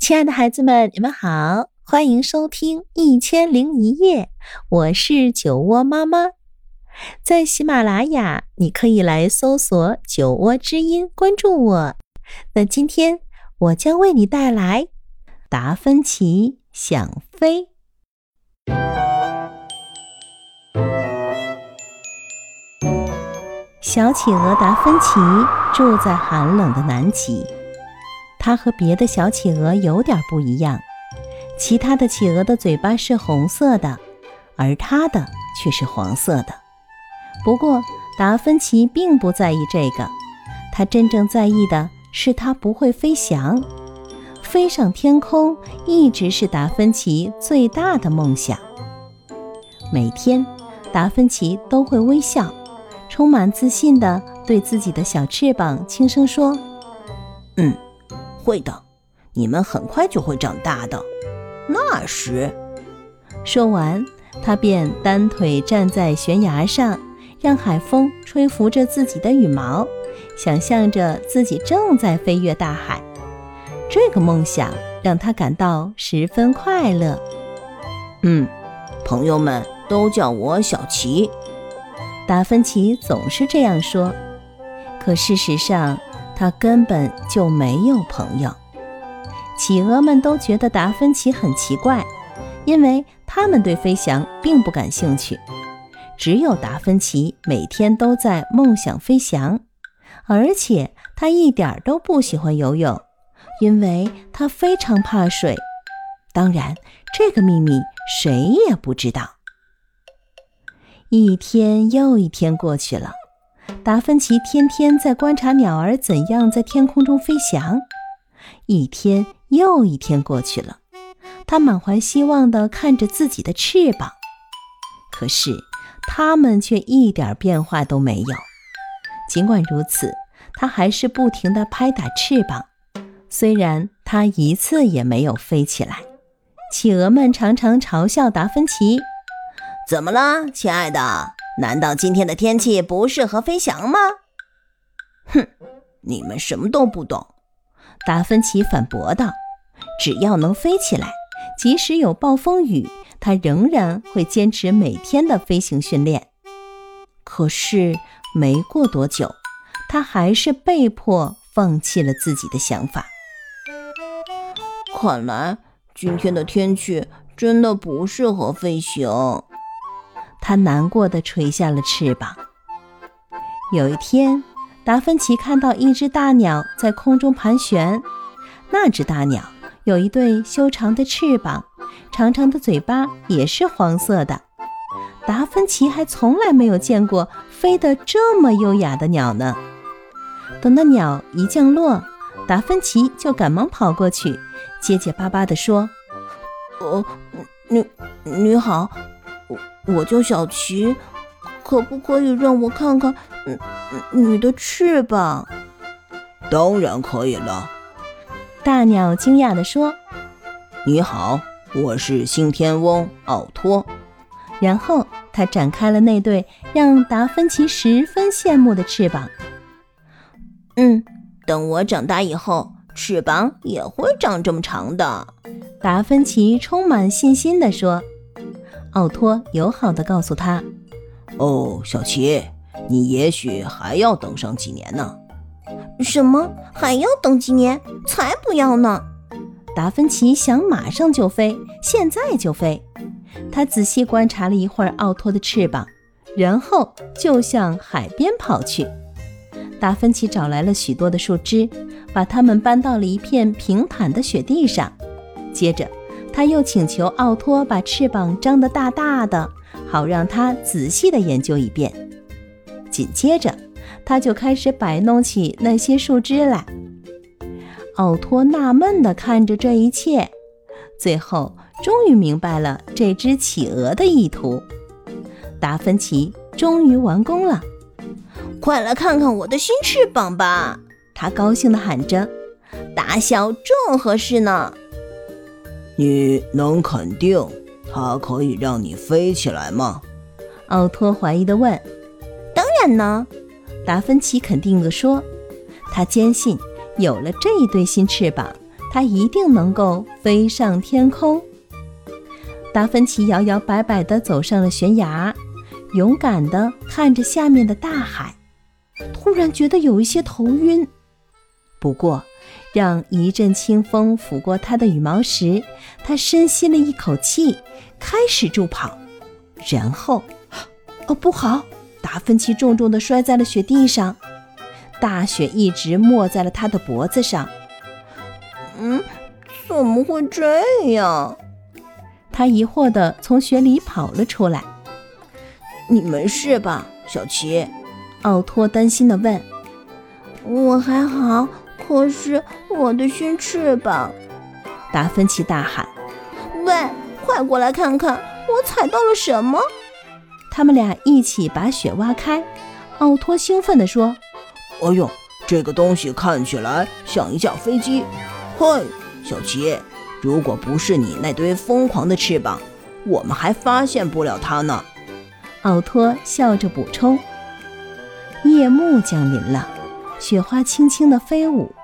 亲爱的孩子们，你们好，欢迎收听《一千零一夜》，我是酒窝妈妈。在喜马拉雅，你可以来搜索“酒窝之音”，关注我。那今天我将为你带来《达芬奇想飞》。小企鹅达芬奇住在寒冷的南极。它和别的小企鹅有点不一样，其他的企鹅的嘴巴是红色的，而它的却是黄色的。不过达芬奇并不在意这个，他真正在意的是他不会飞翔。飞上天空一直是达芬奇最大的梦想。每天，达芬奇都会微笑，充满自信地对自己的小翅膀轻声说：“嗯。”会的，你们很快就会长大的。那时，说完，他便单腿站在悬崖上，让海风吹拂着自己的羽毛，想象着自己正在飞越大海。这个梦想让他感到十分快乐。嗯，朋友们都叫我小奇。达芬奇总是这样说，可事实上。他根本就没有朋友，企鹅们都觉得达芬奇很奇怪，因为他们对飞翔并不感兴趣。只有达芬奇每天都在梦想飞翔，而且他一点都不喜欢游泳，因为他非常怕水。当然，这个秘密谁也不知道。一天又一天过去了。达芬奇天天在观察鸟儿怎样在天空中飞翔，一天又一天过去了，他满怀希望地看着自己的翅膀，可是它们却一点变化都没有。尽管如此，他还是不停地拍打翅膀，虽然他一次也没有飞起来。企鹅们常常嘲笑达芬奇：“怎么了，亲爱的？”难道今天的天气不适合飞翔吗？哼，你们什么都不懂。”达芬奇反驳道，“只要能飞起来，即使有暴风雨，他仍然会坚持每天的飞行训练。”可是没过多久，他还是被迫放弃了自己的想法。看来今天的天气真的不适合飞行。他难过的垂下了翅膀。有一天，达芬奇看到一只大鸟在空中盘旋。那只大鸟有一对修长的翅膀，长长的嘴巴也是黄色的。达芬奇还从来没有见过飞得这么优雅的鸟呢。等那鸟一降落，达芬奇就赶忙跑过去，结结巴巴地说：“哦，你你好。”我叫小琪，可不可以让我看看嗯你的翅膀？当然可以了。大鸟惊讶地说：“你好，我是新天翁奥托。”然后他展开了那对让达芬奇十分羡慕的翅膀。嗯，等我长大以后，翅膀也会长这么长的。达芬奇充满信心地说。奥托友好地告诉他：“哦，小琪，你也许还要等上几年呢。”“什么？还要等几年？才不要呢！”达芬奇想马上就飞，现在就飞。他仔细观察了一会儿奥托的翅膀，然后就向海边跑去。达芬奇找来了许多的树枝，把它们搬到了一片平坦的雪地上，接着。他又请求奥托把翅膀张得大大的，好让他仔细地研究一遍。紧接着，他就开始摆弄起那些树枝来。奥托纳闷地看着这一切，最后终于明白了这只企鹅的意图。达芬奇终于完工了，快来看看我的新翅膀吧！他高兴地喊着，大小正合适呢。你能肯定它可以让你飞起来吗？奥托怀疑地问。当然能，达芬奇肯定地说。他坚信，有了这一对新翅膀，他一定能够飞上天空。达芬奇摇摇摆摆地走上了悬崖，勇敢地看着下面的大海，突然觉得有一些头晕。不过，让一阵清风拂过他的羽毛时，他深吸了一口气，开始助跑。然后，哦，不好！达芬奇重重地摔在了雪地上，大雪一直没在了他的脖子上。嗯，怎么会这样？他疑惑地从雪里跑了出来。你没事吧，小琪？奥托担心地问。我还好，可是我的新翅膀……达芬奇大喊：“喂，快过来看看，我踩到了什么！”他们俩一起把雪挖开。奥托兴奋地说：“哎呦，这个东西看起来像一架飞机！嘿，小奇，如果不是你那堆疯狂的翅膀，我们还发现不了它呢。”奥托笑着补充。夜幕降临了，雪花轻轻地飞舞。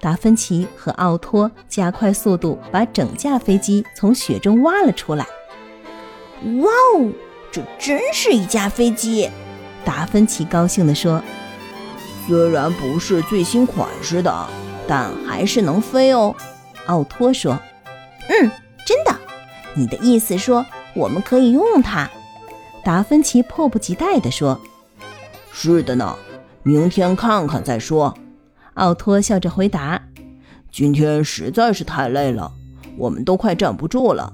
达芬奇和奥托加快速度，把整架飞机从雪中挖了出来。哇哦！这真是一架飞机，达芬奇高兴地说：“虽然不是最新款式的，但还是能飞哦。”奥托说：“嗯，真的？你的意思说我们可以用它？”达芬奇迫不及待地说：“是的呢，明天看看再说。”奥托笑着回答：“今天实在是太累了，我们都快站不住了。”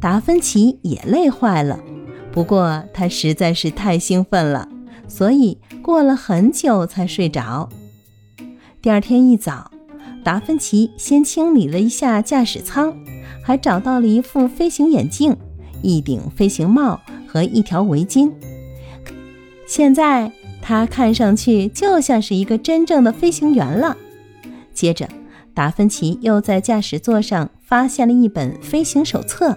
达芬奇也累坏了。不过他实在是太兴奋了，所以过了很久才睡着。第二天一早，达芬奇先清理了一下驾驶舱，还找到了一副飞行眼镜、一顶飞行帽和一条围巾。现在他看上去就像是一个真正的飞行员了。接着，达芬奇又在驾驶座上发现了一本飞行手册，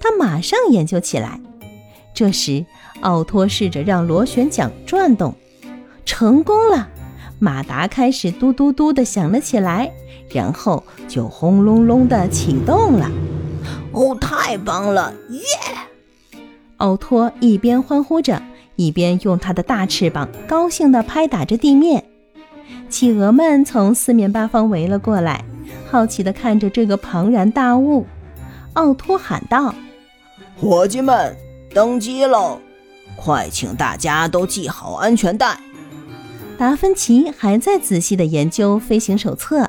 他马上研究起来。这时，奥托试着让螺旋桨转动，成功了。马达开始嘟嘟嘟地响了起来，然后就轰隆隆地启动了。哦，太棒了！耶！奥托一边欢呼着，一边用它的大翅膀高兴地拍打着地面。企鹅们从四面八方围了过来，好奇地看着这个庞然大物。奥托喊道：“伙计们！”登机喽！快请大家都系好安全带。达芬奇还在仔细地研究飞行手册，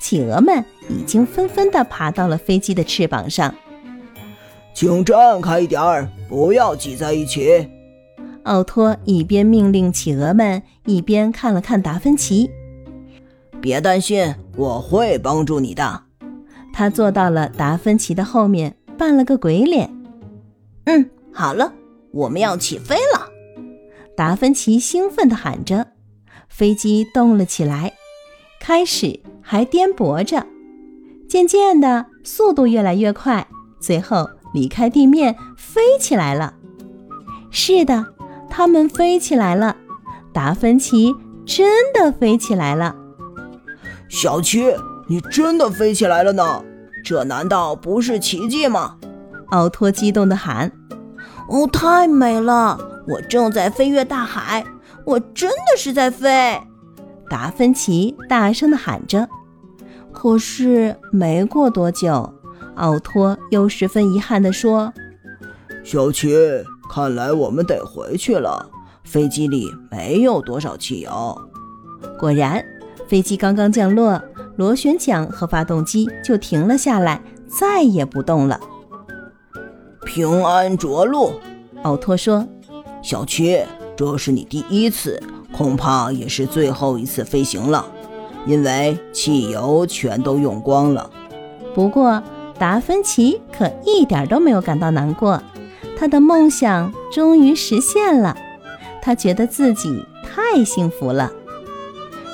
企鹅们已经纷纷地爬到了飞机的翅膀上。请站开一点儿，不要挤在一起。奥托一边命令企鹅们，一边看了看达芬奇。别担心，我会帮助你的。他坐到了达芬奇的后面，扮了个鬼脸。嗯。好了，我们要起飞了！达芬奇兴奋地喊着。飞机动了起来，开始还颠簸着，渐渐的速度越来越快，最后离开地面飞起来了。是的，他们飞起来了。达芬奇真的飞起来了。小七，你真的飞起来了呢？这难道不是奇迹吗？奥托激动地喊。哦，太美了！我正在飞越大海，我真的是在飞。达芬奇大声地喊着。可是没过多久，奥托又十分遗憾地说：“小奇，看来我们得回去了。飞机里没有多少汽油。”果然，飞机刚刚降落，螺旋桨和发动机就停了下来，再也不动了。平安着陆，奥托说：“小七，这是你第一次，恐怕也是最后一次飞行了，因为汽油全都用光了。”不过，达芬奇可一点都没有感到难过，他的梦想终于实现了，他觉得自己太幸福了。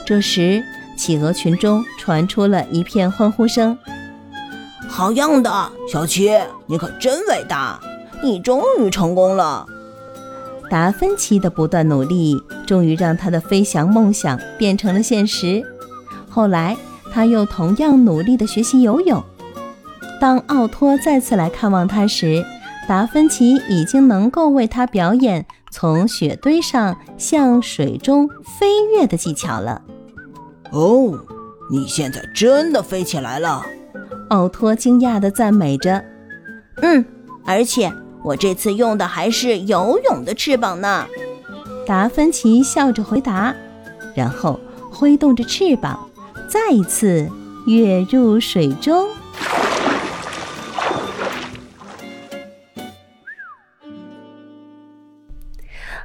这时，企鹅群中传出了一片欢呼声。好样的，小七，你可真伟大！你终于成功了。达芬奇的不断努力，终于让他的飞翔梦想变成了现实。后来，他又同样努力地学习游泳。当奥托再次来看望他时，达芬奇已经能够为他表演从雪堆上向水中飞跃的技巧了。哦，你现在真的飞起来了！奥托惊讶地赞美着。嗯，而且我这次用的还是游泳的翅膀呢。达芬奇笑着回答，然后挥动着翅膀，再一次跃入水中。